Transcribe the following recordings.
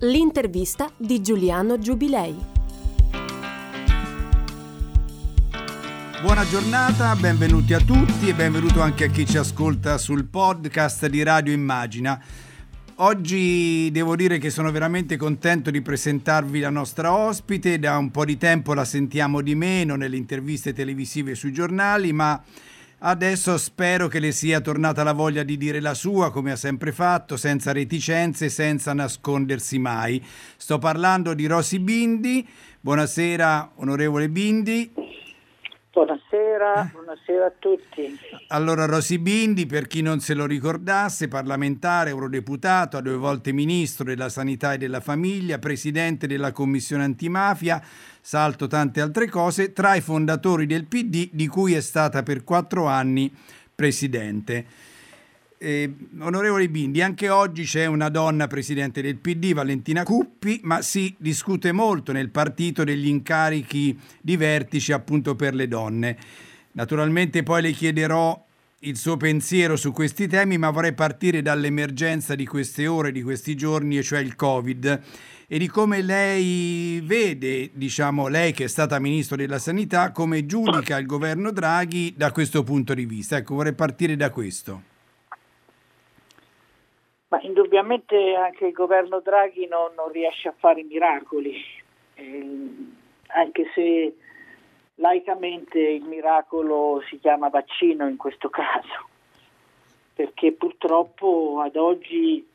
L'intervista di Giuliano Giubilei. Buona giornata, benvenuti a tutti e benvenuto anche a chi ci ascolta sul podcast di Radio Immagina. Oggi devo dire che sono veramente contento di presentarvi la nostra ospite, da un po' di tempo la sentiamo di meno nelle interviste televisive sui giornali, ma Adesso spero che le sia tornata la voglia di dire la sua, come ha sempre fatto, senza reticenze, senza nascondersi mai. Sto parlando di Rosy Bindi. Buonasera, onorevole Bindi. Buonasera, buonasera a tutti. Allora, Rosy Bindi, per chi non se lo ricordasse, parlamentare, eurodeputato, a due volte ministro della Sanità e della Famiglia, presidente della Commissione Antimafia, salto tante altre cose, tra i fondatori del PD, di cui è stata per quattro anni presidente. Eh, onorevole Bindi, anche oggi c'è una donna presidente del PD, Valentina Cuppi, ma si discute molto nel partito degli incarichi di vertice appunto per le donne. Naturalmente poi le chiederò il suo pensiero su questi temi, ma vorrei partire dall'emergenza di queste ore, di questi giorni, e cioè il Covid, e di come lei vede, diciamo, lei che è stata Ministro della Sanità, come giudica il governo Draghi da questo punto di vista. Ecco, vorrei partire da questo. Ma indubbiamente anche il governo Draghi non, non riesce a fare miracoli, eh, anche se laicamente il miracolo si chiama vaccino in questo caso, perché purtroppo ad oggi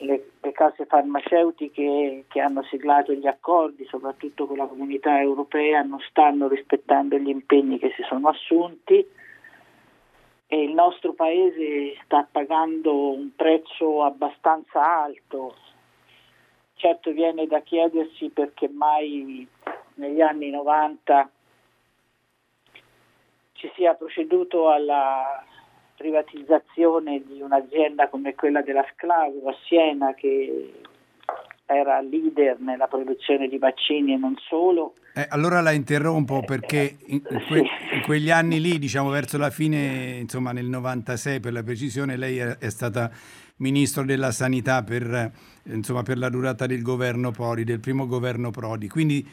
le, le case farmaceutiche che hanno siglato gli accordi, soprattutto con la comunità europea, non stanno rispettando gli impegni che si sono assunti e il nostro paese sta pagando un prezzo abbastanza alto. Certo viene da chiedersi perché mai negli anni 90 ci sia proceduto alla privatizzazione di un'azienda come quella della Sclavo a Siena che era leader nella produzione di vaccini e non solo. Eh, allora la interrompo eh, perché in, in, que, in, quegli anni lì, diciamo verso la fine, insomma nel 96 per la precisione, lei è, è stata ministro della sanità per, insomma, per la durata del governo Prodi, del primo governo Prodi. Quindi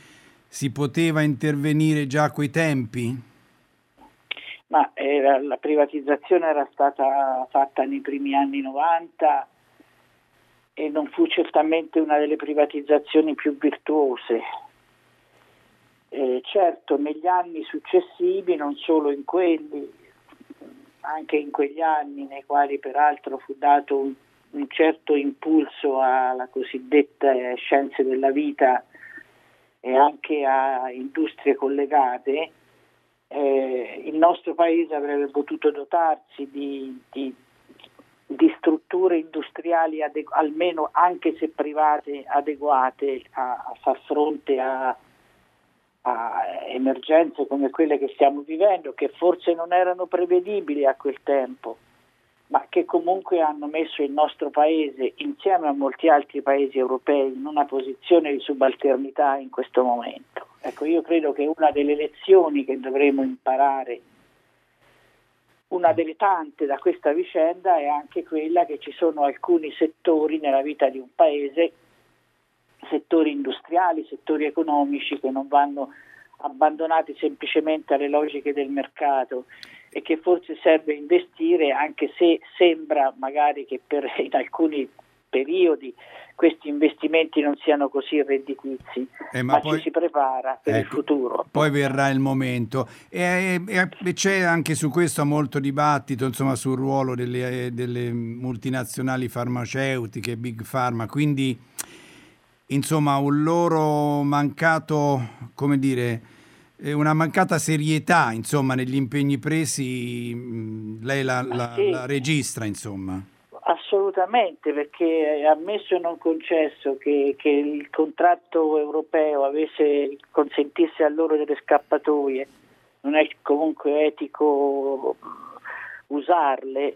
si poteva intervenire già a quei tempi? Ma era, la privatizzazione era stata fatta nei primi anni 90 e non fu certamente una delle privatizzazioni più virtuose. Eh, certo, negli anni successivi, non solo in quelli, anche in quegli anni nei quali peraltro fu dato un, un certo impulso alla cosiddetta scienze della vita e anche a industrie collegate, eh, il nostro paese avrebbe potuto dotarsi di, di di strutture industriali adegu- almeno anche se private adeguate a, a far fronte a, a, emergenze come quelle che stiamo vivendo, che forse non erano prevedibili a quel tempo, ma che comunque hanno messo il nostro paese insieme a molti altri paesi europei in una posizione di subalternità in questo momento. Ecco, io credo che una delle lezioni che dovremo imparare una delle tante da questa vicenda è anche quella che ci sono alcuni settori nella vita di un paese, settori industriali, settori economici che non vanno abbandonati semplicemente alle logiche del mercato e che forse serve investire anche se sembra magari che per, in alcuni periodi questi investimenti non siano così redditizi, eh, ma, ma poi, ci si prepara per ecco, il futuro. Poi verrà il momento. E, e, e, c'è anche su questo molto dibattito insomma, sul ruolo delle, delle multinazionali farmaceutiche, Big Pharma, quindi insomma un loro mancato, come dire, una mancata serietà insomma, negli impegni presi, lei la, la, sì. la registra insomma. Assolutamente, perché ammesso e non concesso che, che, il contratto europeo avesse, consentisse a loro delle scappatoie, non è comunque etico usarle,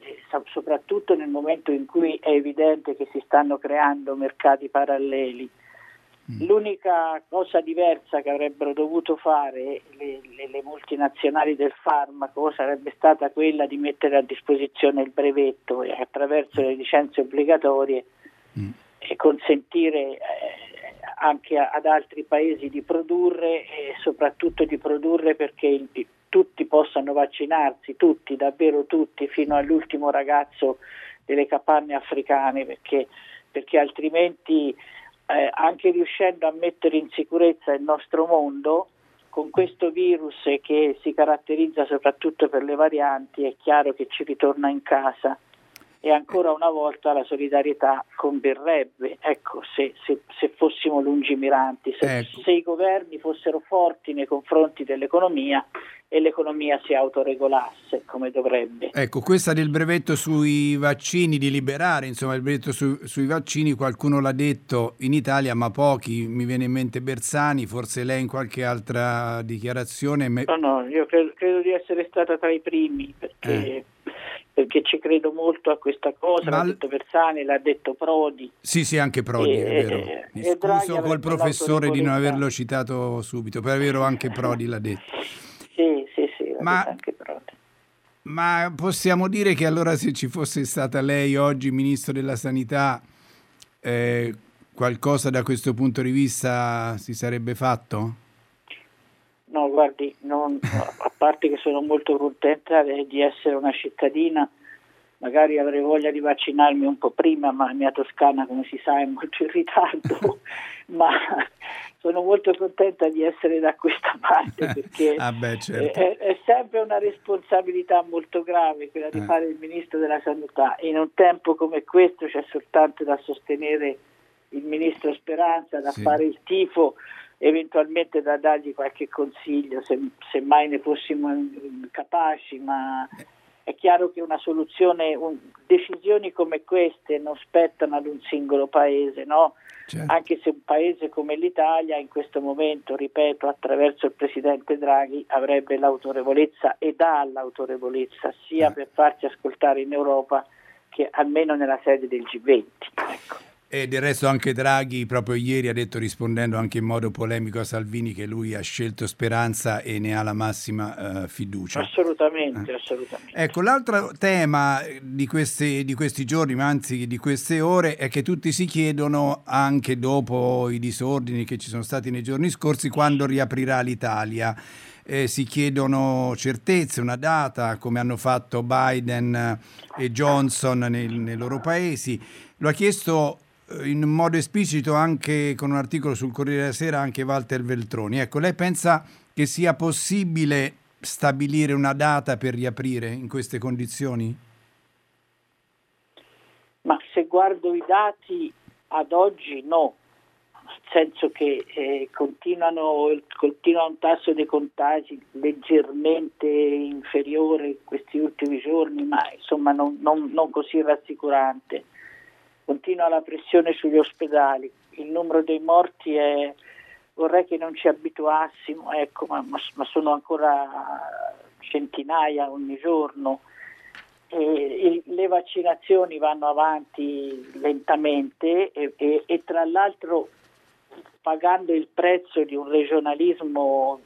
soprattutto nel momento in cui è evidente che si stanno creando mercati paralleli Mm. L'unica cosa diversa che avrebbero dovuto fare le, le, le, multinazionali del farmaco sarebbe stata quella di mettere a disposizione il brevetto e attraverso le licenze obbligatorie mm. e consentire eh, anche ad altri paesi di produrre e soprattutto di produrre perché il, tutti possano vaccinarsi, tutti, davvero tutti, fino all'ultimo ragazzo delle capanne africane, perché, perché altrimenti eh, anche riuscendo a mettere in sicurezza il nostro mondo, con questo virus che si caratterizza soprattutto per le varianti, è chiaro che ci ritorna in casa e ancora una volta la solidarietà converrebbe, ecco, se, se, se fossimo lungimiranti, se, ecco. se, i governi fossero forti nei confronti dell'economia e l'economia si autoregolasse come dovrebbe. Ecco, questa del brevetto sui vaccini, di liberare insomma, il brevetto su, sui vaccini, qualcuno l'ha detto in Italia, ma pochi, mi viene in mente Bersani, forse lei in qualche altra dichiarazione. Me... No, no, io credo, credo, di essere stata tra i primi, perché... Eh perché ci credo molto a questa cosa, Ma... l'ha detto Bersani, l'ha detto Prodi. Sì, sì, anche Prodi, e, è vero. Mi scuso col professore di non averlo citato subito, per averlo anche Prodi l'ha detto. Sì, sì, sì, Ma... anche Prodi. Ma possiamo dire che allora se ci fosse stata lei oggi Ministro della Sanità, eh, qualcosa da questo punto di vista si sarebbe fatto? No, guardi, non, a parte che sono molto contenta di essere una cittadina, magari avrei voglia di vaccinarmi un po' prima, ma la mia Toscana, come si sa, è molto in ritardo, ma sono molto contenta di essere da questa parte perché ah beh, certo. è, è, sempre una responsabilità molto grave quella di eh. fare il Ministro della Sanità. In un tempo come questo c'è soltanto da sostenere il Ministro Speranza, da sì. fare il tifo eventualmente da dargli qualche consiglio se, se mai ne fossimo capaci, ma è chiaro che una soluzione, un, decisioni come queste non spettano ad un singolo paese, no? certo. anche se un paese come l'Italia in questo momento, ripeto, attraverso il Presidente Draghi avrebbe l'autorevolezza e dà l'autorevolezza sia eh. per farsi ascoltare in Europa che almeno nella sede del G20. Ecco. E del resto anche Draghi proprio ieri ha detto, rispondendo anche in modo polemico a Salvini, che lui ha scelto Speranza e ne ha la massima uh, fiducia. Assolutamente, eh. assolutamente. Ecco, l'altro tema di questi, di questi giorni, ma anzi di queste ore, è che tutti si chiedono, anche dopo i disordini che ci sono stati nei giorni scorsi, quando riaprirà l'Italia. Eh, si chiedono certezze, una data, come hanno fatto Biden e Johnson nei, nei loro paesi. Lo ha chiesto in modo esplicito anche con un articolo sul Corriere della Sera anche Walter Veltroni. Ecco, lei pensa che sia possibile stabilire una data per riaprire in queste condizioni? Ma se guardo i dati ad oggi no, nel senso che eh, continuano, continua un tasso dei contagi leggermente inferiore in questi ultimi giorni, ma insomma non, non, non così rassicurante continua la pressione sugli ospedali, il numero dei morti è, vorrei che non ci abituassimo, ecco, ma, ma sono ancora centinaia ogni giorno. E, le vaccinazioni vanno avanti lentamente e, e, e tra l'altro pagando il prezzo di un regionalismo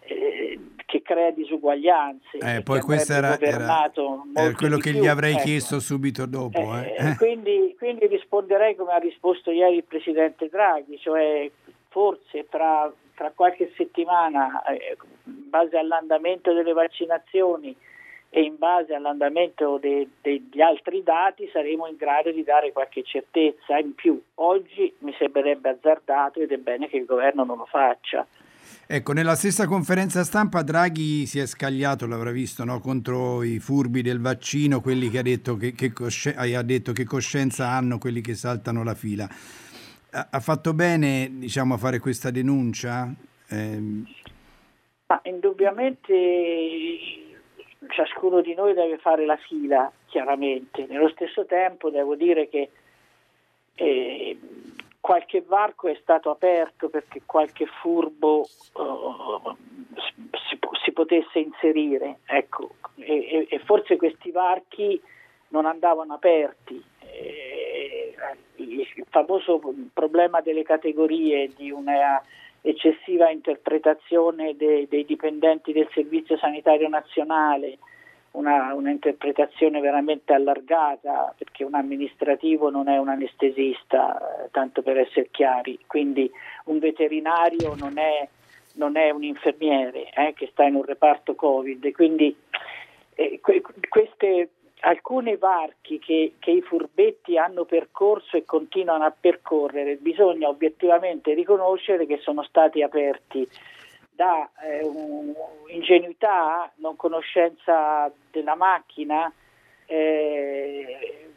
eh, che crea disuguaglianze. Eh, poi questo era, era, era quello che più. gli avrei ecco. chiesto subito dopo. Eh, eh. Quindi, quindi, risponderei come ha risposto ieri il Presidente Draghi, cioè forse tra, tra qualche settimana, eh, in base all'andamento delle vaccinazioni e in base all'andamento de, degli altri dati, saremo in grado di dare qualche certezza in più. Oggi mi sembrerebbe azzardato ed è bene che il governo non lo faccia. Ecco, nella stessa conferenza stampa Draghi si è scagliato, l'avrà visto, no? contro i furbi del vaccino, quelli che ha detto che, che, cosci- ha detto che coscienza hanno quelli che saltano la fila. Ha, ha fatto bene diciamo, a fare questa denuncia? Eh... Ma indubbiamente ciascuno di noi deve fare la fila, chiaramente. Nello stesso tempo devo dire che eh, qualche varco è stato aperto perché qualche furbo uh, si, si, potesse inserire, ecco, e, e, forse questi varchi non andavano aperti. E, il famoso problema delle categorie di una eccessiva interpretazione dei, dei dipendenti del Servizio Sanitario Nazionale una, una, interpretazione veramente allargata, perché un amministrativo non è un anestesista, eh, tanto per essere chiari, quindi un veterinario non è, non è un infermiere eh, che sta in un reparto Covid, quindi eh, que- queste alcuni varchi che, che, i furbetti hanno percorso e continuano a percorrere, bisogna obiettivamente riconoscere che sono stati aperti da eh, ingenuità, non conoscenza della macchina, eh,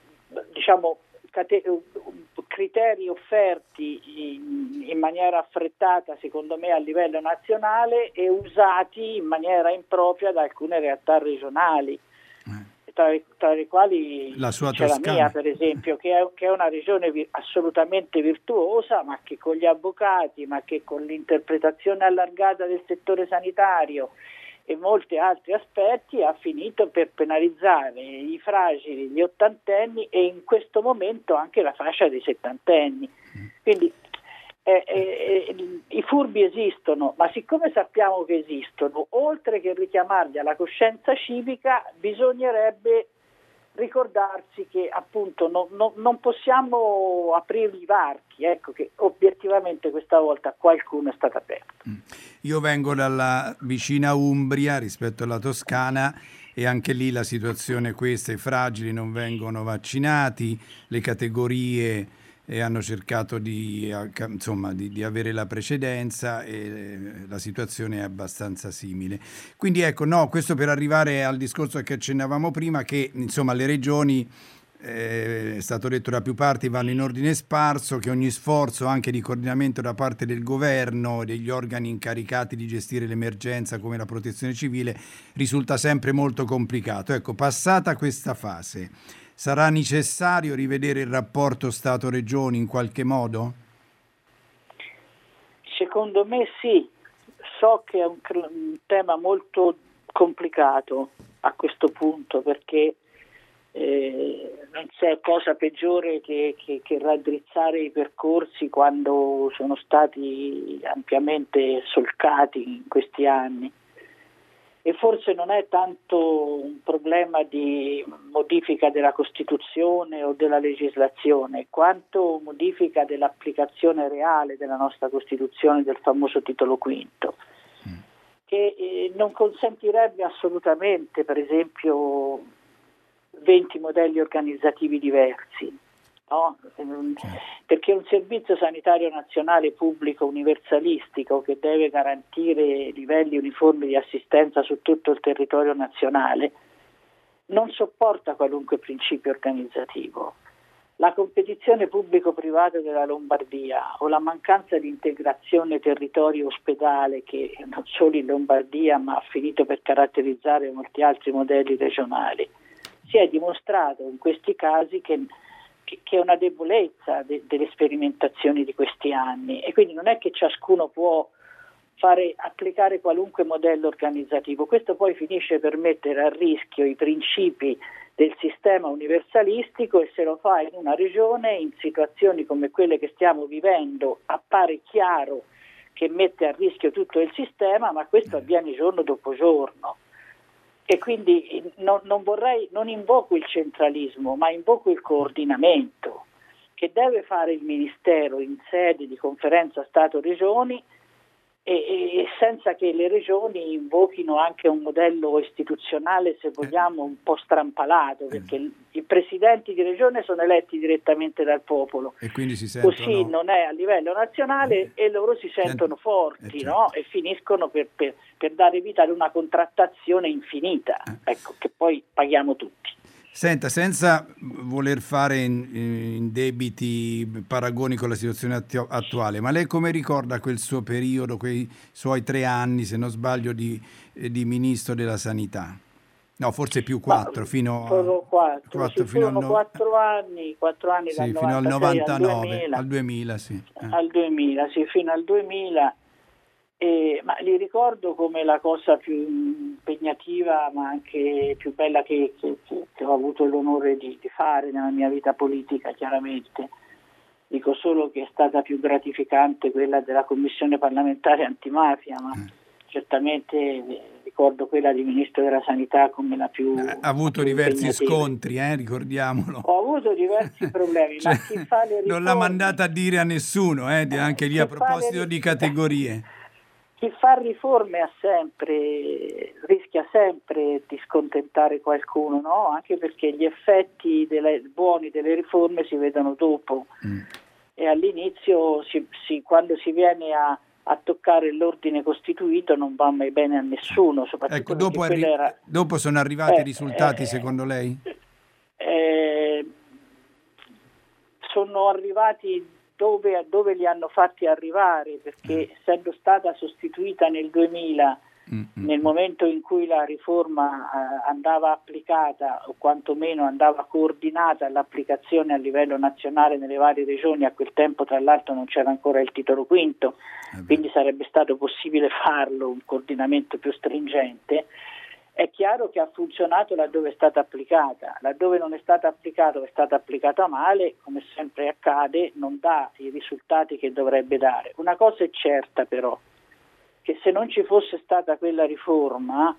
diciamo cate- criteri offerti in, in, maniera affrettata secondo me a livello nazionale e usati in maniera impropria da alcune realtà regionali tra, tra le quali la sua c'è Toscana. la mia per esempio, che è, che è una regione vi, assolutamente virtuosa, ma che con gli avvocati, ma che con l'interpretazione allargata del settore sanitario e molti altri aspetti ha finito per penalizzare i fragili, gli ottantenni e in questo momento anche la fascia dei settantenni. Mm. Quindi eh, eh, i furbi esistono, ma siccome sappiamo che esistono, oltre che richiamarli alla coscienza civica, bisognerebbe ricordarsi che appunto no, no, non possiamo aprire i varchi, ecco che obiettivamente questa volta qualcuno è stato aperto. Mm. Io vengo dalla vicina Umbria rispetto alla Toscana e anche lì la situazione è questa, i fragili non vengono vaccinati, le categorie e hanno cercato di, insomma, di, di, avere la precedenza e eh, la situazione è abbastanza simile. Quindi ecco, no, questo per arrivare al discorso che accennavamo prima, che insomma le regioni, eh, è stato detto da più parti, vanno in ordine sparso, che ogni sforzo anche di coordinamento da parte del governo, degli organi incaricati di gestire l'emergenza come la protezione civile, risulta sempre molto complicato. Ecco, passata questa fase, sarà necessario rivedere il rapporto Stato-Regioni in qualche modo? Secondo me sì, so che è un, un tema molto complicato a questo punto perché eh, non c'è cosa peggiore che, che, che, raddrizzare i percorsi quando sono stati ampiamente solcati in questi anni e forse non è tanto un problema di modifica della Costituzione o della legislazione, quanto modifica dell'applicazione reale della nostra Costituzione, del famoso titolo quinto, che eh, non consentirebbe assolutamente, per esempio, 20 modelli organizzativi diversi no? perché un servizio sanitario nazionale pubblico universalistico che deve garantire livelli uniformi di assistenza su tutto il territorio nazionale non sopporta qualunque principio organizzativo. La competizione pubblico-privato della Lombardia o la mancanza di integrazione territorio-ospedale che non solo in Lombardia ma ha finito per caratterizzare molti altri modelli regionali, si è dimostrato in questi casi che che, è una debolezza de, delle sperimentazioni di questi anni e quindi non è che ciascuno può fare applicare qualunque modello organizzativo. Questo poi finisce per mettere a rischio i principi del sistema universalistico e se lo fa in una regione, in situazioni come quelle che stiamo vivendo, appare chiaro che mette a rischio tutto il sistema, ma questo avviene giorno dopo giorno. E quindi non, non, vorrei, non invoco il centralismo, ma invoco il coordinamento che deve fare il Ministero in sede di conferenza Stato-Regioni e, senza che le regioni invochino anche un modello istituzionale, se vogliamo, un po' strampalato, eh. perché i presidenti di regione sono eletti direttamente dal popolo. E quindi si sentono... Così non è a livello nazionale eh. e loro si sentono eh. forti certo. no? e finiscono per, per, per, dare vita ad una contrattazione infinita, ecco, che poi paghiamo tutti. Senta, senza voler fare in, in, debiti paragoni con la situazione attuale, ma lei come ricorda quel suo periodo, quei suoi tre anni, se non sbaglio, di, di ministro della sanità? No, forse più quattro, ma, fino, a, quattro, quattro, sì, fino al no... quattro anni, quattro anni sì, fino al 99, al 2000, al 2000 sì. Eh. Al 2000, sì, fino al 2000 eh, ma li ricordo come la cosa più impegnativa ma anche più bella che, che, che ho avuto l'onore di, di, fare nella mia vita politica, chiaramente. Dico solo che è stata più gratificante quella della Commissione parlamentare antimafia, ma mm. certamente ricordo quella di Ministro della Sanità come la più... Ha avuto più diversi scontri, eh, ricordiamolo. Ho avuto diversi problemi, Cioè, ma chi fa le riforme... non l'ha mandata a dire a nessuno, eh, anche lì a le proposito ri- di categorie. Chi fa riforme ha sempre, rischia sempre di scontentare qualcuno, no? Anche perché gli effetti delle- buoni delle riforme si vedono dopo Mm. e all'inizio, si- si- quando si viene a, a toccare l'ordine costituito, non va mai bene a nessuno. Soprattutto Ecco, dopo, arri- era- dopo sono arrivati i Eh, risultati eh, secondo lei? eh, sono arrivati dove, dove li hanno fatti arrivare, perché essendo stata sostituita nel 2000, Mm, mm. nel momento in cui la riforma eh, andava applicata o quantomeno andava coordinata all'applicazione a livello nazionale nelle varie regioni, a quel tempo tra l'altro non c'era ancora il titolo quinto, Eh quindi sarebbe stato possibile farlo, un coordinamento più stringente, è chiaro che ha funzionato laddove è stata applicata, laddove non è stata applicata o è stata applicata male, come sempre accade, non dà i risultati che dovrebbe dare. Una cosa è certa però, che se non ci fosse stata quella riforma,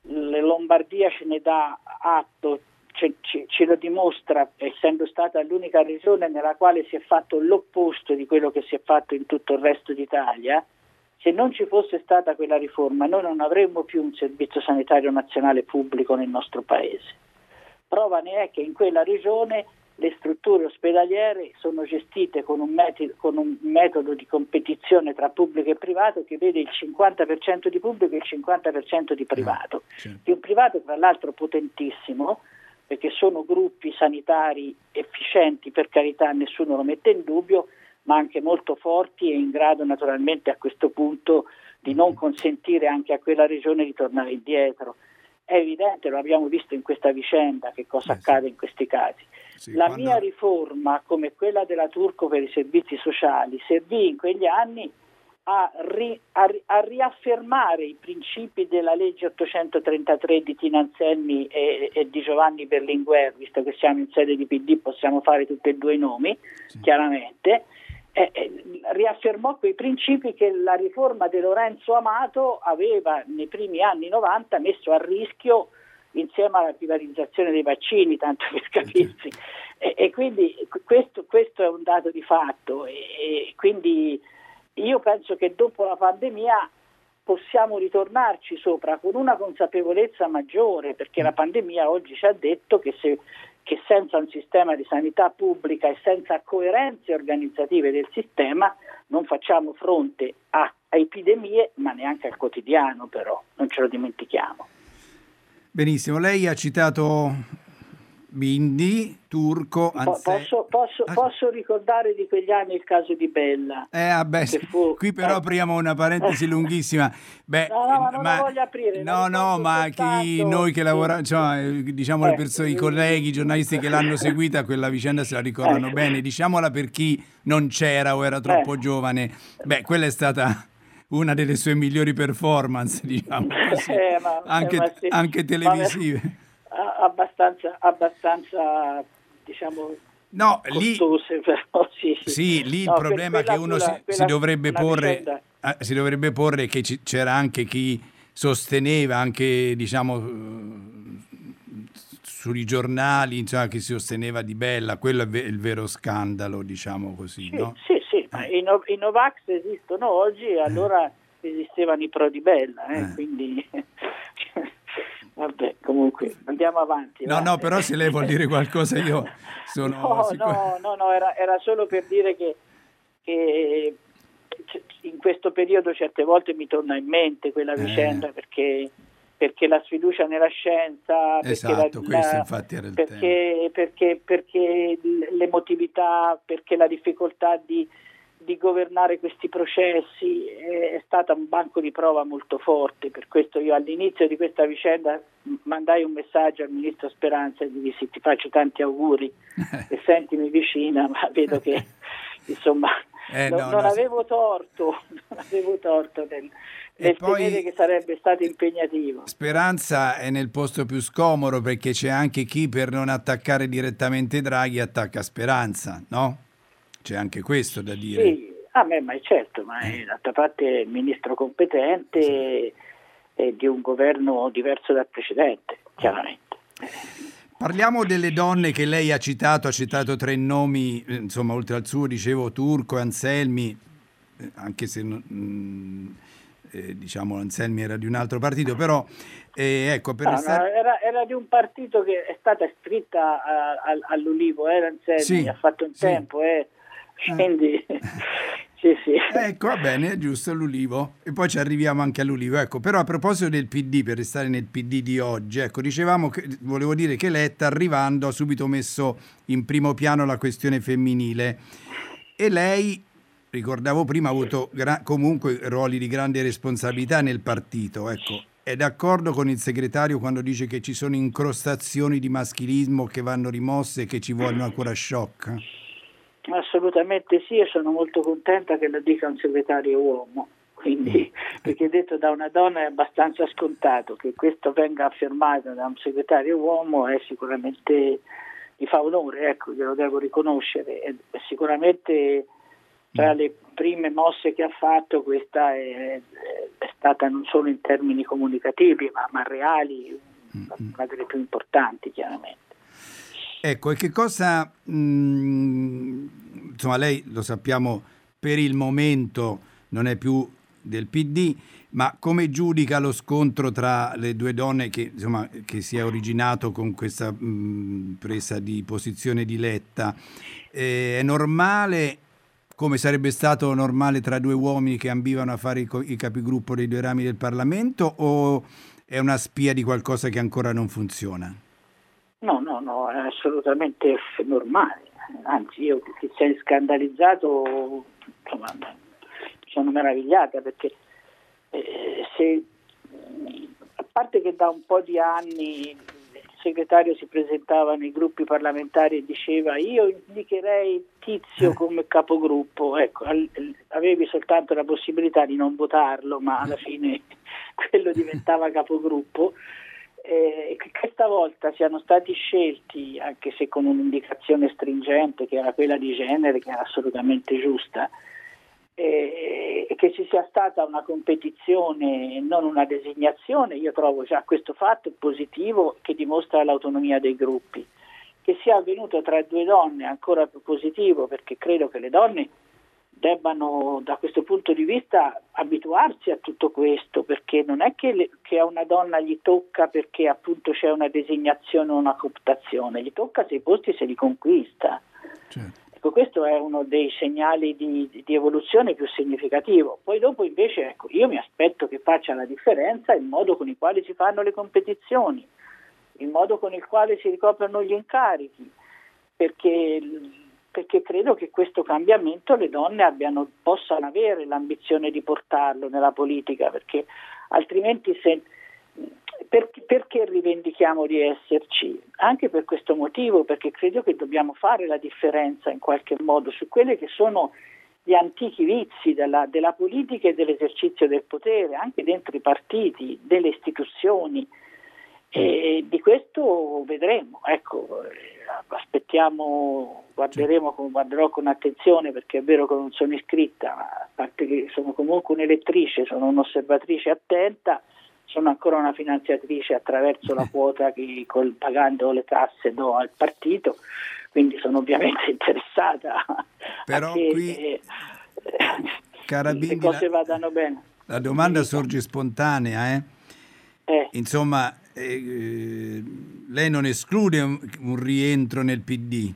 la Lombardia ce ne dà atto, ce, ce- ce lo dimostra, essendo stata l'unica regione nella quale si è fatto l'opposto di quello che si è fatto in tutto il resto d'Italia. Se non ci fosse stata quella riforma, noi non avremmo più un servizio sanitario nazionale pubblico nel nostro paese. Prova ne è che in quella regione le strutture ospedaliere sono gestite con un, metodo, con un metodo di competizione tra pubblico e privato che vede il 50% di pubblico e il 50% di privato. certo. Di un privato tra l'altro potentissimo, perché sono gruppi sanitari efficienti, per carità nessuno lo mette in dubbio, ma anche molto forti e in grado naturalmente a questo punto di non consentire anche a quella regione di tornare indietro. È evidente, lo abbiamo visto in questa vicenda, che cosa Eh sì. accade in questi casi. Sì, La quando- mia riforma, come quella della Turco per i servizi sociali, servì in quegli anni a, ri- a a riaffermare i principi della legge 833 di Tina Anselmi e, e di Giovanni Berlinguer, visto che siamo in sede di PD possiamo fare tutti e due i nomi, Sì. chiaramente, eh, eh, riaffermò quei principi che la riforma di Lorenzo Amato aveva nei primi anni 90 messo a rischio insieme alla privatizzazione dei vaccini, tanto per capirsi. E, e quindi questo, questo è un dato di fatto e, e quindi io penso che dopo la pandemia possiamo ritornarci sopra con una consapevolezza maggiore, perché la pandemia oggi ci ha detto che, se, che senza un sistema di sanità pubblica e senza coerenze organizzative del sistema non facciamo fronte a, a epidemie, ma neanche al quotidiano però, non ce lo dimentichiamo. Benissimo, lei ha citato Bindi, Turco, Po- Anse- posso, posso- Ah, posso ricordare di quegli anni il caso di Bella? Eh, vabbè, sì. fu- qui però eh. apriamo una parentesi lunghissima. Beh, No, no, ma non la voglio aprire, No, no, ma chi, noi che lavoriamo, insomma, eh, diciamo le Eh, persone, i colleghi, i giornalisti che l'hanno seguita, quella vicenda se la ricordano Eh. bene. Diciamola per chi non c'era o era troppo Eh. giovane. Beh, quella è stata una delle sue migliori performance, diciamo così, Eh, ma- anche, eh, ma sì. anche televisive. Abbastanza, abbastanza diciamo No, lì, costose però sì, sì. Sì, lì il No, que- problema che uno fu si, si dovrebbe porre, eh, si dovrebbe porre che ci- c'era anche chi sosteneva, anche diciamo eh, sui giornali, insomma, che si sosteneva di Bella, quello è il vero scandalo, diciamo così, sì, no? sì, sì, ma i, no- i Novax esistono oggi e allora esistevano i pro di Bella, eh, Eh. quindi vabbè, comunque andiamo avanti. No, va. no, però se lei vuol dire qualcosa io sono no, sicuro. no, no, no, era, era solo per dire che, che in questo periodo certe volte mi torna in mente quella Eh. vicenda perché, perché la sfiducia nella scienza, perché, Esatto, la- questo la- infatti era il tema. perché, perché, perché l- l'emotività, perché la difficoltà di, di governare questi processi è, stata un banco di prova molto forte. Per questo io all'inizio di questa vicenda mandai un messaggio al ministro Speranza e gli dissi ti faccio tanti auguri e sentimi vicina, ma vedo che insomma Eh, non, no, non no, avevo torto, non avevo torto nel, nel temere che sarebbe stato impegnativo. Speranza è nel posto più scomodo perché c'è anche chi per non attaccare direttamente Draghi attacca Speranza, no? C'è anche questo da dire. Sì, a me, ma è certo, ma è d'altra parte il ministro competente e di un governo diverso dal precedente, chiaramente. Parliamo delle donne che lei ha citato, ha citato tre nomi, insomma, oltre al suo, dicevo Turco, Anselmi, eh, anche se mm, eh, diciamo Anselmi era di un altro partito, però eh, ecco, per no, restare... no, era, era, di un partito che è stata iscritta all'Ulivo, era Anselmi, sì, ha fatto un sì. tempo, eh, quindi... Sì, sì. Ecco, va bene, giusto, l'Ulivo. E poi ci arriviamo anche all'Ulivo. Ecco, però a proposito del PD, per restare nel PD di oggi, ecco, dicevamo che volevo dire che Letta arrivando ha subito messo in primo piano la questione femminile e lei ricordavo prima, ha avuto gra- comunque ruoli di grande responsabilità nel partito. Ecco, è d'accordo con il segretario quando dice che ci sono incrostazioni di maschilismo che vanno rimosse e che ci vogliono ancora shock? Assolutamente sì e sono molto contenta che lo dica un segretario uomo. Quindi, perché detto da una donna è abbastanza scontato che questo venga affermato da un segretario uomo è sicuramente mi fa onore, ecco, glielo devo riconoscere. È sicuramente tra le prime mosse che ha fatto questa è, è stata non solo in termini comunicativi ma, ma reali, una delle più importanti chiaramente. Ecco, e che cosa, mh, mm, insomma lei lo sappiamo per il momento non è più del PD, ma come giudica lo scontro tra le due donne che, insomma, che si è originato con questa mh, mm, presa di posizione di Letta? Eh, è normale come sarebbe stato normale tra due uomini che ambivano a fare i, i capigruppo dei due rami del Parlamento o è una spia di qualcosa che ancora non funziona? No, no, no, è assolutamente normale. Anzi, io che sei scandalizzato, insomma, sono meravigliata perché eh, se, a parte che da un po' di anni segretario si presentava nei gruppi parlamentari e diceva io indicherei Tizio eh. come capogruppo, ecco, avevi soltanto la possibilità di non votarlo, ma alla fine quello diventava capogruppo. Eh, che questa volta siano stati scelti, anche se con un'indicazione stringente che era quella di genere, che era assolutamente giusta, e che ci sia stata una competizione e non una designazione, io trovo già questo fatto positivo che dimostra l'autonomia dei gruppi. Che sia avvenuto tra due donne ancora più positivo perché credo che le donne debbano da questo punto di vista abituarsi a tutto questo perché non è che, le, che a una donna gli tocca perché appunto c'è una designazione o una cooptazione, gli tocca se i posti se li conquista. Certo. Ecco, questo è uno dei segnali di, di, evoluzione più significativo. Poi dopo invece ecco, io mi aspetto che faccia la differenza il modo con il quale si fanno le competizioni, il modo con il quale si ricoprono gli incarichi, perché, perché credo che questo cambiamento le donne abbiano, possano avere l'ambizione di portarlo nella politica, perché altrimenti se perché, perché rivendichiamo di esserci? Anche per questo motivo, perché credo che dobbiamo fare la differenza in qualche modo su quelli che sono gli antichi vizi della, della politica e dell'esercizio del potere, anche dentro i partiti, delle istituzioni. E di questo vedremo, ecco, aspettiamo, guarderemo, guarderò con attenzione perché è vero che non sono iscritta, ma a parte che sono comunque un'elettrice, sono un'osservatrice attenta sono ancora una finanziatrice attraverso la quota che col, pagando le tasse do al partito, quindi sono ovviamente interessata Però che qui, eh, le cose vadano bene. La domanda sorge spontanea, eh? Eh. Insomma, eh, lei non esclude un, un rientro nel PD?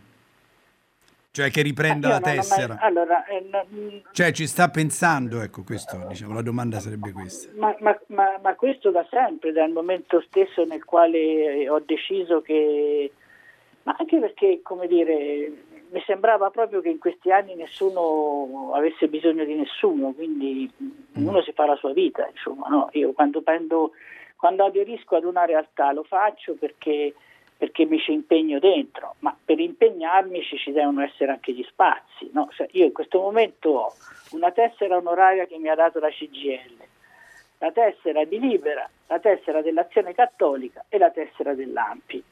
Cioè che riprenda la tessera. Mai, allora, eh, no, mm, cioè ci sta pensando, ecco questo, diciamo, la domanda sarebbe questa. Ma, ma, ma, ma, questo da sempre, dal momento stesso nel quale ho deciso che... Ma anche perché, come dire, mi sembrava proprio che in questi anni nessuno avesse bisogno di nessuno, quindi mm. uno si fa la sua vita, insomma, no? Io quando, prendo, quando aderisco ad una realtà lo faccio perché perché mi ci impegno dentro, ma per impegnarmi ci, devono essere anche gli spazi. No? Cioè io in questo momento ho una tessera onoraria che mi ha dato la CGL, la tessera di Libera, la tessera dell'Azione Cattolica e la tessera dell'AMPI.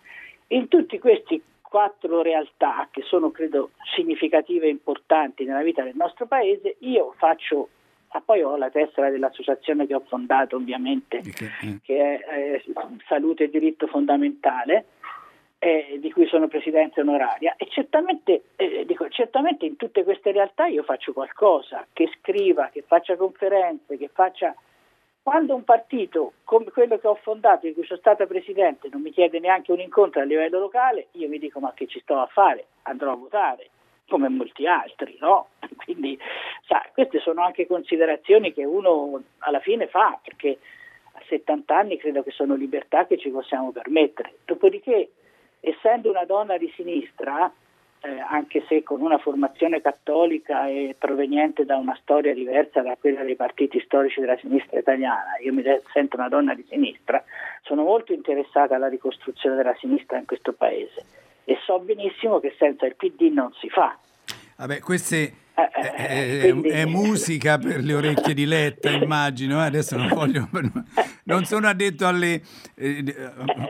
In tutti questi quattro realtà, che sono credo significative e importanti nella vita del nostro paese, io faccio Ma poi ho la tessera dell'associazione che ho fondato ovviamente, eh. che è eh, Salute e Diritto Fondamentale, eh, di cui sono presidente onoraria e certamente, eh, dico, certamente in tutte queste realtà io faccio qualcosa, che scriva, che faccia conferenze, che faccia... Quando un partito come quello che ho fondato, di cui sono stata presidente, non mi chiede neanche un incontro a livello locale, io mi dico ma che ci sto a fare? Andrò a votare come molti altri, no? Quindi, sa, queste sono anche considerazioni che uno alla fine fa, perché a 70 anni credo che sono libertà che ci possiamo permettere. Dopodiché essendo una donna di sinistra, eh, anche se con una formazione cattolica e proveniente da una storia diversa da quella dei partiti storici della sinistra italiana, io mi sento una donna di sinistra, sono molto interessata alla ricostruzione della sinistra in questo paese e so benissimo che senza il PD non si fa. Vabbè, queste eh, eh, è, Quindi... è, musica per le orecchie di Letta, immagino. Adesso non voglio. Non sono addetto alle. Eh,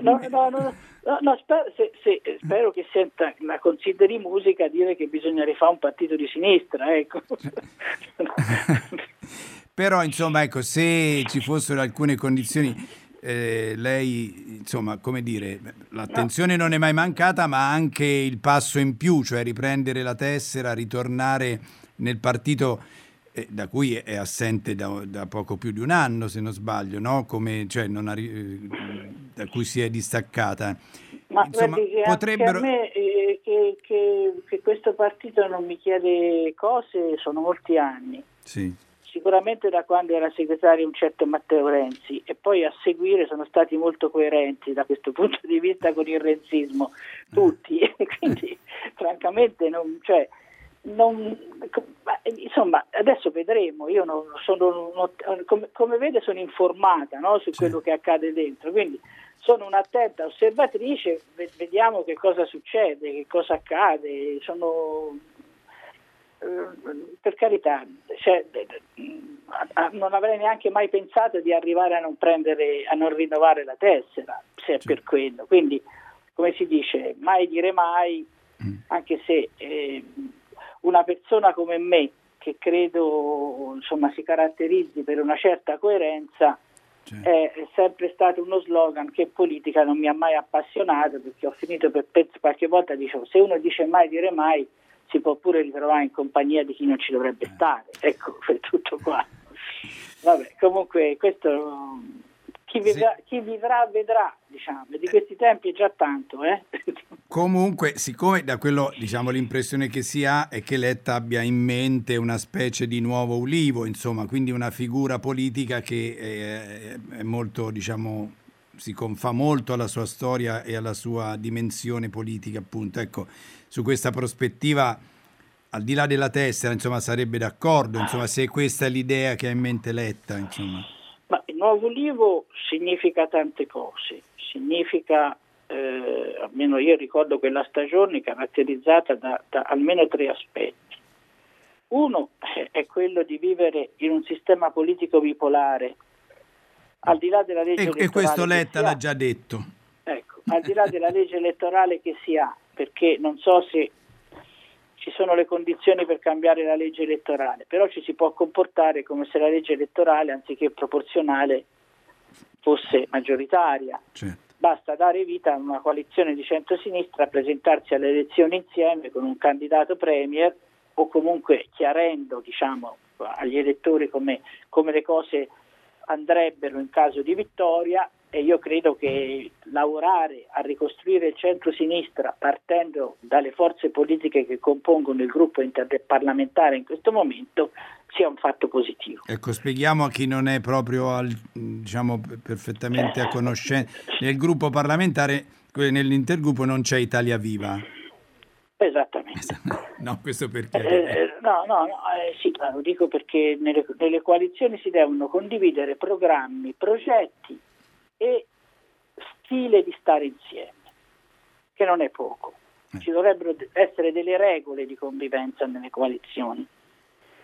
no, no, no, No, no spero, se, se, spero, che senta, la consideri musica dire che bisogna rifare un partito di sinistra. Ecco. Però, insomma, ecco, se ci fossero alcune condizioni, eh, lei, insomma, come dire, l'attenzione no. non è mai mancata, ma anche il passo in più, cioè riprendere la tessera, ritornare nel partito eh, da cui è assente da, da, poco più di un anno, se non sbaglio, no? Come, cioè, non ha, eh, da cui si è distaccata. Ma Insomma, guardi, potrebbero... a me eh, che, che, che, questo partito non mi chiede cose sono molti anni. Sì. Sicuramente da quando era segretario un certo Matteo Renzi e poi a seguire sono stati molto coerenti da questo punto di vista con il renzismo, tutti. Eh. Quindi francamente non, cioè, non, insomma, adesso vedremo. Io non sono, non, come, come, vede, sono informata no, su quello che accade dentro, quindi sono un'attenta osservatrice. Vediamo che cosa succede, che cosa accade. Sono, per carità, cioè, non avrei neanche mai pensato di arrivare a non, prendere, a non rinnovare la tessera, se è per quello. Quindi, come si dice, mai dire mai, mm. anche se. Eh, una persona come me, che credo insomma, si caratterizzi per una certa coerenza, è, è, sempre stato uno slogan che politica non mi ha mai appassionato, perché ho finito per pezzi, qualche volta dicevo, se uno dice mai dire mai, si può pure ritrovare in compagnia di chi non ci dovrebbe eh. stare. Ecco, è tutto qua. Vabbè, comunque questo chi vivrà, sì. chi vivrà vedrà, diciamo, di questi tempi è già tanto. Eh? Comunque, siccome da quello diciamo, l'impressione che si ha è che Letta abbia in mente una specie di nuovo ulivo, insomma, quindi una figura politica che è, è molto, diciamo, si confà molto alla sua storia e alla sua dimensione politica, appunto. Ecco, su questa prospettiva, al di là della tessera, insomma, sarebbe d'accordo, insomma, se questa è l'idea che ha in mente Letta, insomma. Ma il nuovo ulivo significa tante cose, significa, eh, almeno io ricordo quella stagione caratterizzata da, da almeno tre aspetti. Uno è quello di vivere in un sistema politico bipolare, al di là della legge e, elettorale. E questo Letta l'ha già detto. Ecco, al di là della legge elettorale che si ha, perché non so se ci sono le condizioni per cambiare la legge elettorale, però ci si può comportare come se la legge elettorale, anziché proporzionale, fosse maggioritaria. Certo. Basta dare vita a una coalizione di centrosinistra, presentarsi alle elezioni insieme con un candidato premier o comunque chiarendo diciamo, agli elettori come, come le cose andrebbero in caso di vittoria e io credo che lavorare a ricostruire il centro-sinistra partendo dalle forze politiche che compongono il gruppo interparlamentare in questo momento sia un fatto positivo. Ecco, spieghiamo a chi non è proprio al, diciamo, perfettamente a conoscenza. Nel gruppo parlamentare, nell'intergruppo non c'è Italia Viva. Esattamente. No, questo perché? Eh, no, no, no eh, sì, lo dico perché nelle, nelle coalizioni si devono condividere programmi, progetti e stile di stare insieme, che non è poco. Eh. Ci dovrebbero essere delle regole di convivenza nelle coalizioni,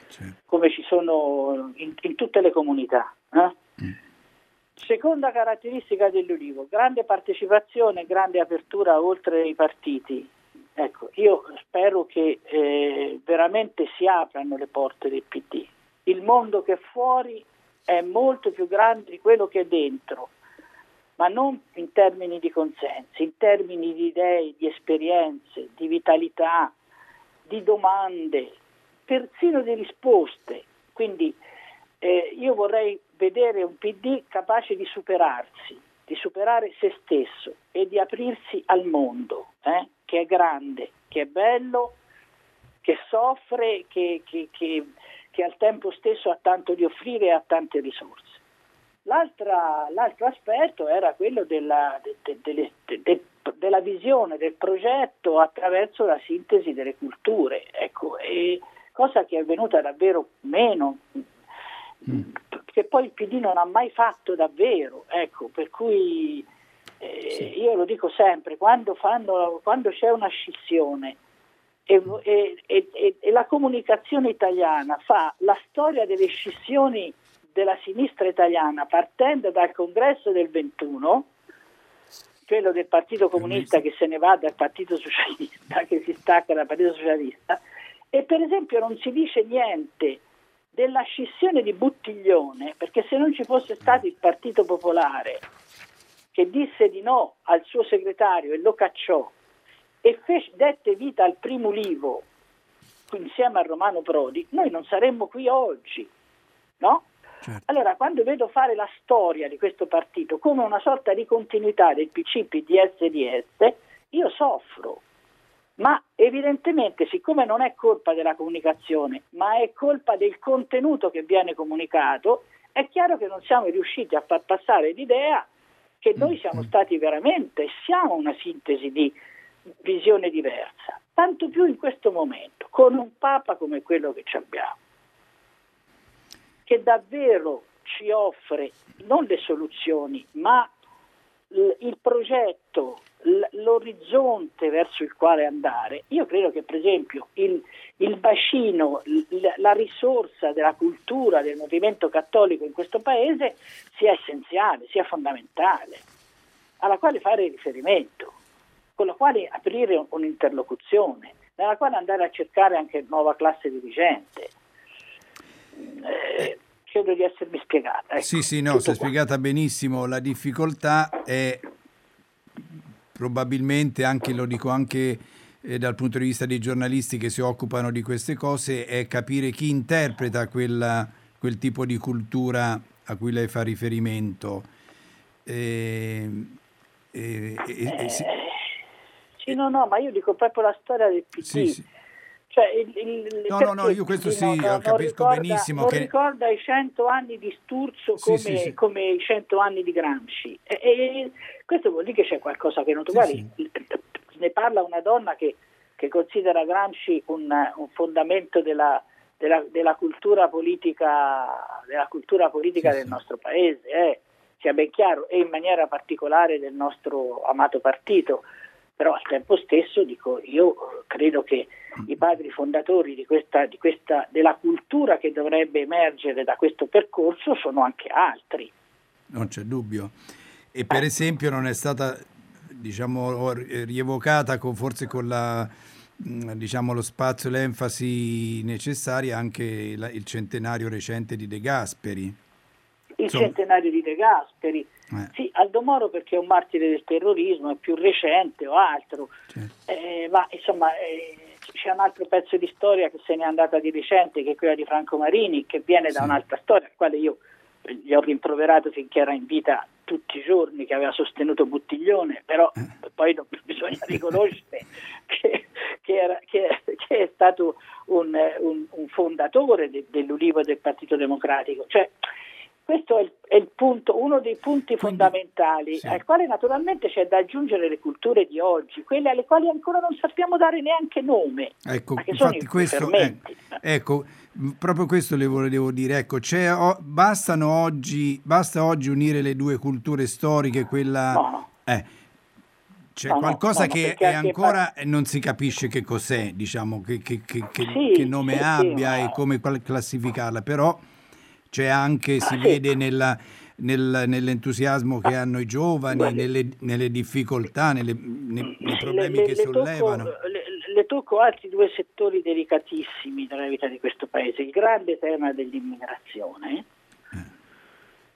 certo. come ci sono in, in tutte le comunità. Eh? Mm. Seconda caratteristica dell'Ulivo, grande partecipazione, grande apertura oltre i partiti. Ecco, io spero che eh, veramente si aprano le porte del PD il mondo che è fuori è molto più grande di quello che è dentro, ma non in termini di consensi, in termini di idee, di esperienze, di vitalità, di domande, persino di risposte. Quindi eh, io vorrei vedere un PD capace di superarsi, di superare se stesso e di aprirsi al mondo, eh, che è grande, che è bello, che soffre, che, che, che, che al tempo stesso ha tanto di offrire e ha tante risorse. L'altro aspetto era quello della, de, de, de, della, visione del progetto attraverso la sintesi delle culture, ecco, cosa che è avvenuta davvero meno, mm. che poi il PD non ha mai fatto davvero, ecco, per cui eh, sì. io lo dico sempre, quando, fanno, quando c'è una scissione e, e, e, e, la comunicazione italiana fa la storia delle scissioni della sinistra italiana partendo dal congresso del 21, quello del Partito Comunista che se ne va dal Partito Socialista, che si stacca dal Partito Socialista, e per esempio non si dice niente della scissione di Buttiglione, perché se non ci fosse stato il Partito Popolare che disse di no al suo segretario e lo cacciò e fece, dette vita al primo Livo insieme a Romano Prodi, noi non saremmo qui oggi, no? Certo. Allora, quando vedo fare la storia di questo partito come una sorta di continuità del PC, PDS DS, io soffro. Ma evidentemente, siccome non è colpa della comunicazione, ma è colpa del contenuto che viene comunicato, è chiaro che non siamo riusciti a far passare l'idea che noi siamo mm. stati veramente, siamo una sintesi di visione diversa, tanto più in questo momento, con un Papa come quello che abbiamo, che davvero ci offre non le soluzioni, ma il progetto, l'orizzonte verso il quale andare. Io credo che per esempio il, il bacino, la risorsa della cultura del movimento cattolico in questo paese sia essenziale, sia fondamentale, alla quale fare riferimento con la quale aprire un'interlocuzione, nella quale andare a cercare anche nuova classe dirigente. Eh, credo di essermi spiegata. Ecco, sì, sì, no, si è spiegata benissimo. La difficoltà è probabilmente, anche lo dico anche eh, dal punto di vista dei giornalisti che si occupano di queste cose, è capire chi interpreta quella, quel tipo di cultura a cui lei fa riferimento. Eh, eh, eh, sì. Sì, no, no, ma io dico proprio la storia del PT. Sì, sì. Cioè, il, il, no, no, no, io questo sì, no, capisco ricorda, benissimo. Non che... ricorda i cento anni di Sturzo come, sì, sì, come i cento anni di Gramsci. E, e, questo vuol dire che c'è qualcosa che non tu guardi. Ne parla una donna che, che considera Gramsci un, un fondamento della, della, della, cultura politica, della cultura politica del nostro paese, eh, sia ben chiaro, e in maniera particolare del nostro amato partito però al tempo stesso dico, io credo che i padri fondatori di questa, di questa, della cultura che dovrebbe emergere da questo percorso sono anche altri. Non c'è dubbio. E per esempio non è stata diciamo, rievocata con, forse con la, diciamo, lo spazio e l'enfasi necessaria anche il centenario recente di De Gasperi. Il Insomma, centenario di De Gasperi, eh. Sì, Aldo Moro perché è un martire del terrorismo, è più recente o altro, certo. eh, ma insomma eh, c'è un altro pezzo di storia che se n'è andata di recente, che è quella di Franco Marini, che viene da sì. un'altra storia, la quale io gli ho rimproverato finché era in vita tutti i giorni, che aveva sostenuto Buttiglione, però eh. poi non, bisogna riconoscere che, che, era, che, che, è stato un, un, un fondatore de, dell'Ulivo del Partito Democratico. Cioè, questo è, il, è il punto, uno dei punti fondamentali, sì. al quale naturalmente c'è da aggiungere le culture di oggi, quelle alle quali ancora non sappiamo dare neanche nome. Ecco, infatti questo, eh, ecco, proprio questo le volevo dire, ecco, bastano oggi, basta oggi unire le due culture storiche, quella... No, no. Eh, c'è no, qualcosa no, che è ancora fa... non si capisce che cos'è, diciamo, che, che, che, sì, che nome sì, abbia sì, e come classificarla, però c'è anche, si ah, vede nella, nel, nell'entusiasmo che hanno i giovani, nelle, nelle difficoltà, nelle, nei, nei, problemi le, che le sollevano. Tocco, le, le tocco altri due settori delicatissimi della vita di questo paese. Il grande tema dell'immigrazione.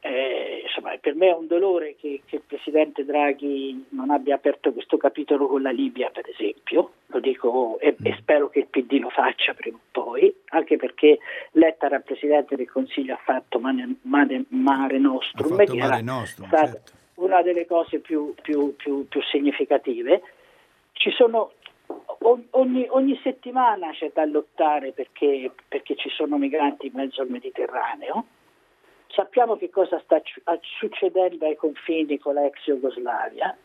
Eh, insomma, per me è un dolore che, che, il Presidente Draghi non abbia aperto questo capitolo con la Libia, per esempio, lo dico e, e spero che il PD lo faccia prima o poi, anche perché Letta era Presidente del Consiglio ha fatto Mare, Mare, Mare Nostrum, fatto Mare Nostrum certo. una delle cose più, più, più, più significative. Ci sono Ogni, ogni, settimana c'è da lottare perché, perché, ci sono migranti in mezzo al Mediterraneo. Sappiamo che cosa sta succedendo ai confini con l'ex Jugoslavia.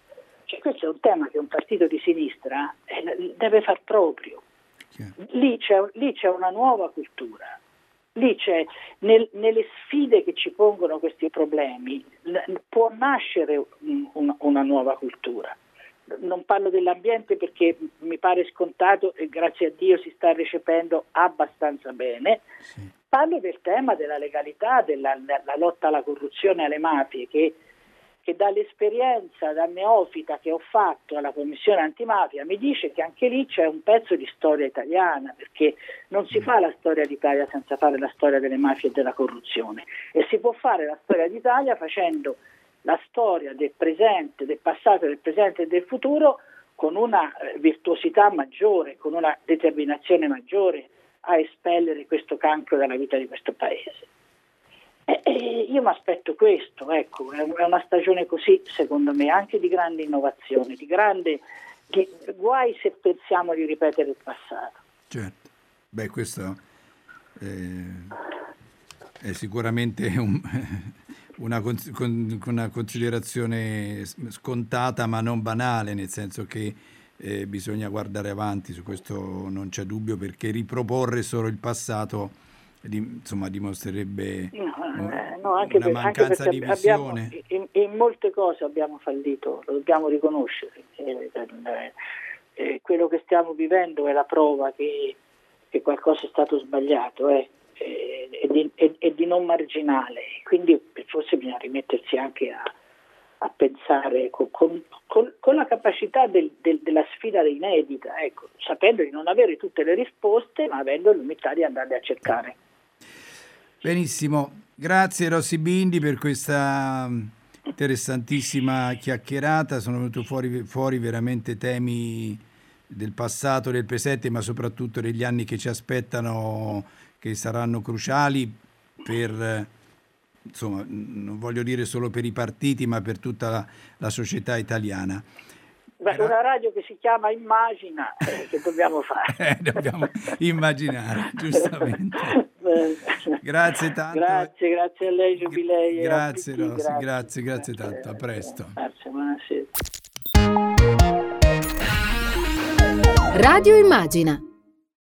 Cioè, questo è un tema che un partito di sinistra eh, deve far proprio. Lì c'è, lì c'è una nuova cultura. Lì c'è, nel, nelle sfide che ci pongono questi problemi, può nascere un, una nuova cultura non parlo dell'ambiente perché mi pare scontato e grazie a Dio si sta recependo abbastanza bene. Sì. Parlo del tema della legalità, della lotta alla corruzione e alle mafie che, che dall'esperienza da neofita che ho fatto alla Commissione antimafia mi dice che anche lì c'è un pezzo di storia italiana perché non si mm. fa la storia d'Italia senza fare la storia delle mafie e della corruzione e si può fare la storia d'Italia facendo la storia del presente, del passato, del presente e del futuro con una eh, virtuosità maggiore, con una determinazione maggiore a espellere questo cancro dalla vita di questo paese. E, e io mi aspetto questo, ecco, è una stagione così, secondo me, anche di grande innovazione, di grande di, guai se pensiamo di ripetere il passato. Certo, beh, questo è, è sicuramente un, una, una, considerazione scontata ma non banale, nel senso che eh, bisogna guardare avanti, su questo non c'è dubbio, perché riproporre solo il passato insomma, dimostrerebbe no, eh, no, una per, mancanza di visione. Abbiamo, in, in, molte cose abbiamo fallito, lo dobbiamo riconoscere. Eh, eh, eh, quello che stiamo vivendo è la prova che, che qualcosa è stato sbagliato. Eh e di, e, e di, non marginale. Quindi forse bisogna rimettersi anche a, a pensare con, con, con, con, la capacità del, del, della sfida inedita, ecco, sapendo di non avere tutte le risposte, ma avendo l'umiltà di andarle a cercare. Benissimo, grazie Rossi Bindi per questa interessantissima chiacchierata, sono venuti fuori, fuori veramente temi del passato, del presente, ma soprattutto degli anni che ci aspettano che saranno cruciali per, insomma, non voglio dire solo per i partiti, ma per tutta la, la società italiana. Beh, una radio che si chiama Immagina, eh, che dobbiamo fare? eh, dobbiamo immaginare, giustamente. grazie tanto. Grazie, grazie a lei Giubilei. Grazie, Rossi, grazie, grazie, grazie tanto, a presto. Grazie, buonasera. Radio Immagina